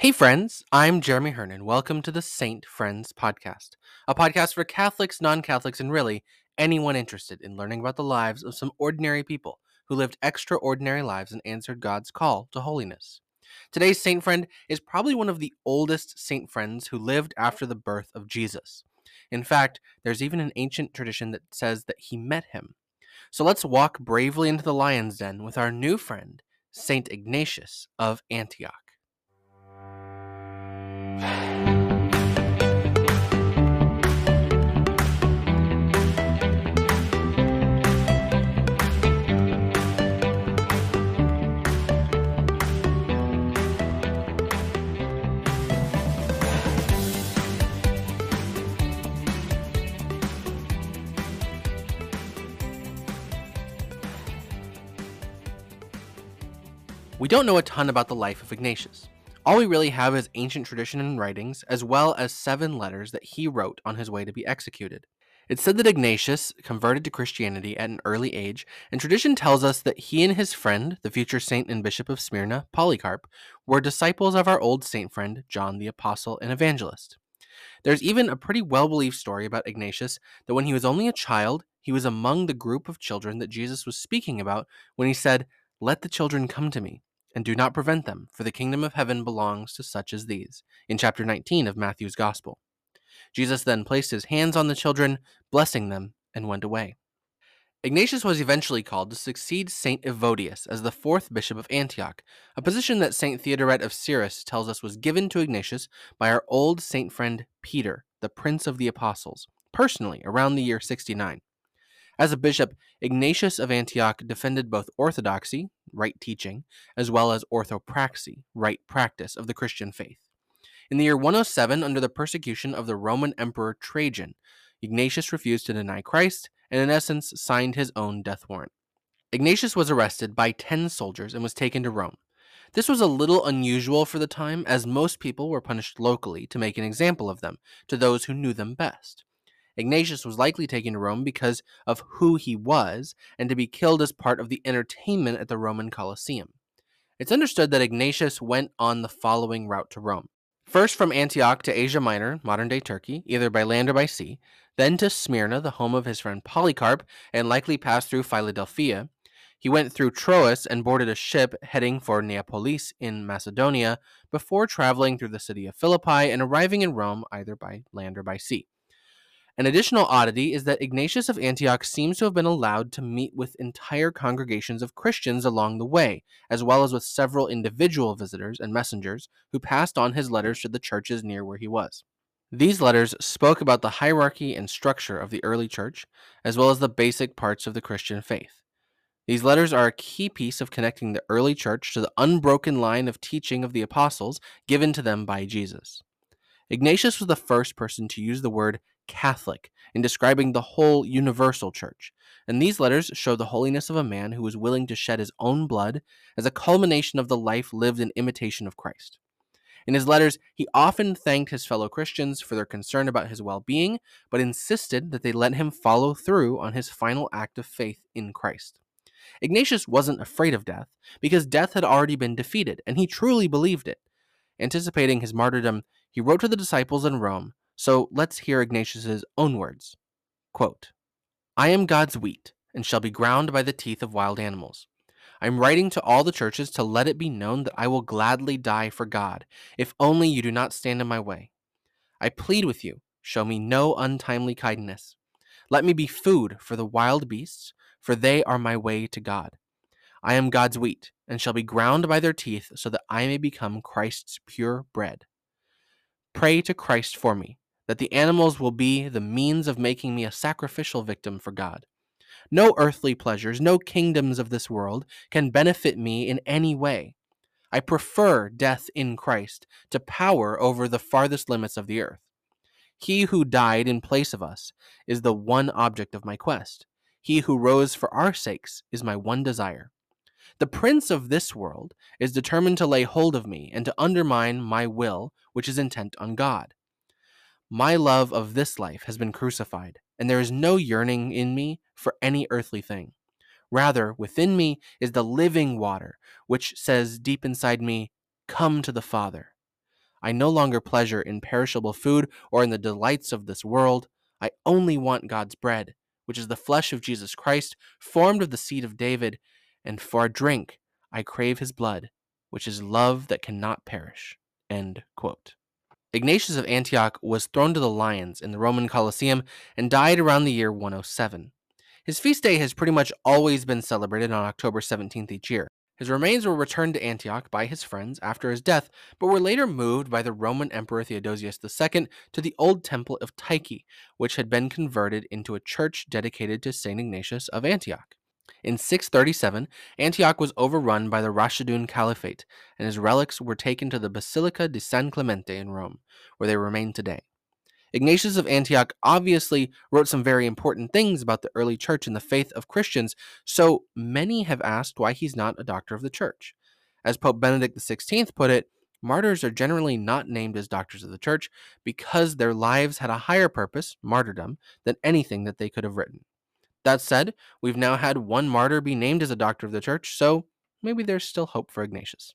Hey, friends, I'm Jeremy Hernan. Welcome to the Saint Friends Podcast, a podcast for Catholics, non Catholics, and really anyone interested in learning about the lives of some ordinary people who lived extraordinary lives and answered God's call to holiness. Today's Saint Friend is probably one of the oldest Saint Friends who lived after the birth of Jesus. In fact, there's even an ancient tradition that says that he met him. So let's walk bravely into the lion's den with our new friend, Saint Ignatius of Antioch. We don't know a ton about the life of Ignatius. All we really have is ancient tradition and writings, as well as seven letters that he wrote on his way to be executed. It's said that Ignatius converted to Christianity at an early age, and tradition tells us that he and his friend, the future saint and bishop of Smyrna, Polycarp, were disciples of our old saint friend, John the Apostle and Evangelist. There's even a pretty well believed story about Ignatius that when he was only a child, he was among the group of children that Jesus was speaking about when he said, Let the children come to me and do not prevent them, for the kingdom of heaven belongs to such as these, in chapter 19 of Matthew's Gospel. Jesus then placed his hands on the children, blessing them, and went away. Ignatius was eventually called to succeed Saint Evodius as the fourth bishop of Antioch, a position that Saint Theodoret of Cyrus tells us was given to Ignatius by our old saint friend Peter, the prince of the apostles, personally around the year 69. As a bishop, Ignatius of Antioch defended both orthodoxy, right teaching, as well as orthopraxy, right practice of the Christian faith. In the year 107, under the persecution of the Roman Emperor Trajan, Ignatius refused to deny Christ and, in essence, signed his own death warrant. Ignatius was arrested by 10 soldiers and was taken to Rome. This was a little unusual for the time, as most people were punished locally to make an example of them to those who knew them best. Ignatius was likely taken to Rome because of who he was and to be killed as part of the entertainment at the Roman Colosseum. It's understood that Ignatius went on the following route to Rome. First from Antioch to Asia Minor, modern day Turkey, either by land or by sea, then to Smyrna, the home of his friend Polycarp, and likely passed through Philadelphia. He went through Troas and boarded a ship heading for Neapolis in Macedonia before traveling through the city of Philippi and arriving in Rome either by land or by sea. An additional oddity is that Ignatius of Antioch seems to have been allowed to meet with entire congregations of Christians along the way, as well as with several individual visitors and messengers who passed on his letters to the churches near where he was. These letters spoke about the hierarchy and structure of the early church, as well as the basic parts of the Christian faith. These letters are a key piece of connecting the early church to the unbroken line of teaching of the apostles given to them by Jesus. Ignatius was the first person to use the word Catholic in describing the whole universal church. And these letters show the holiness of a man who was willing to shed his own blood as a culmination of the life lived in imitation of Christ. In his letters, he often thanked his fellow Christians for their concern about his well being, but insisted that they let him follow through on his final act of faith in Christ. Ignatius wasn't afraid of death because death had already been defeated, and he truly believed it. Anticipating his martyrdom, he wrote to the disciples in Rome so let's hear Ignatius's own words. Quote, I am God's wheat, and shall be ground by the teeth of wild animals. I am writing to all the churches to let it be known that I will gladly die for God, if only you do not stand in my way. I plead with you, show me no untimely kindness. Let me be food for the wild beasts, for they are my way to God. I am God's wheat, and shall be ground by their teeth, so that I may become Christ's pure bread. Pray to Christ for me, that the animals will be the means of making me a sacrificial victim for God. No earthly pleasures, no kingdoms of this world can benefit me in any way. I prefer death in Christ to power over the farthest limits of the earth. He who died in place of us is the one object of my quest. He who rose for our sakes is my one desire. The prince of this world is determined to lay hold of me and to undermine my will, which is intent on God. My love of this life has been crucified, and there is no yearning in me for any earthly thing. Rather, within me is the living water, which says deep inside me, Come to the Father. I no longer pleasure in perishable food or in the delights of this world. I only want God's bread, which is the flesh of Jesus Christ, formed of the seed of David, and for drink I crave his blood, which is love that cannot perish. Ignatius of Antioch was thrown to the lions in the Roman Colosseum and died around the year 107. His feast day has pretty much always been celebrated on October 17th each year. His remains were returned to Antioch by his friends after his death, but were later moved by the Roman Emperor Theodosius II to the old temple of Tyche, which had been converted into a church dedicated to St. Ignatius of Antioch. In 637, Antioch was overrun by the Rashidun Caliphate, and his relics were taken to the Basilica di San Clemente in Rome, where they remain today. Ignatius of Antioch obviously wrote some very important things about the early church and the faith of Christians, so many have asked why he's not a doctor of the church. As Pope Benedict XVI put it, martyrs are generally not named as doctors of the church because their lives had a higher purpose, martyrdom, than anything that they could have written. That said, we've now had one martyr be named as a doctor of the church, so maybe there's still hope for Ignatius.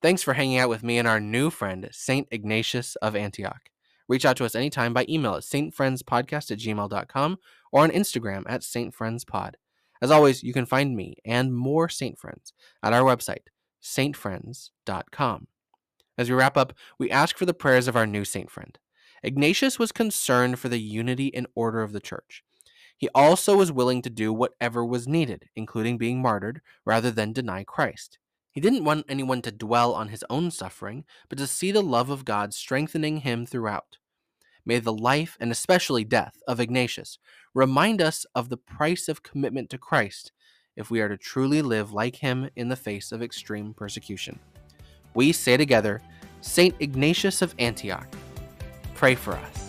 Thanks for hanging out with me and our new friend, St. Ignatius of Antioch. Reach out to us anytime by email at stfriendspodcast at gmail.com or on Instagram at stfriendspod. As always, you can find me and more Saint Friends at our website, stfriends.com. As we wrap up, we ask for the prayers of our new Saint Friend. Ignatius was concerned for the unity and order of the church. He also was willing to do whatever was needed, including being martyred, rather than deny Christ. He didn't want anyone to dwell on his own suffering, but to see the love of God strengthening him throughout. May the life, and especially death, of Ignatius remind us of the price of commitment to Christ if we are to truly live like him in the face of extreme persecution. We say together, Saint Ignatius of Antioch, pray for us.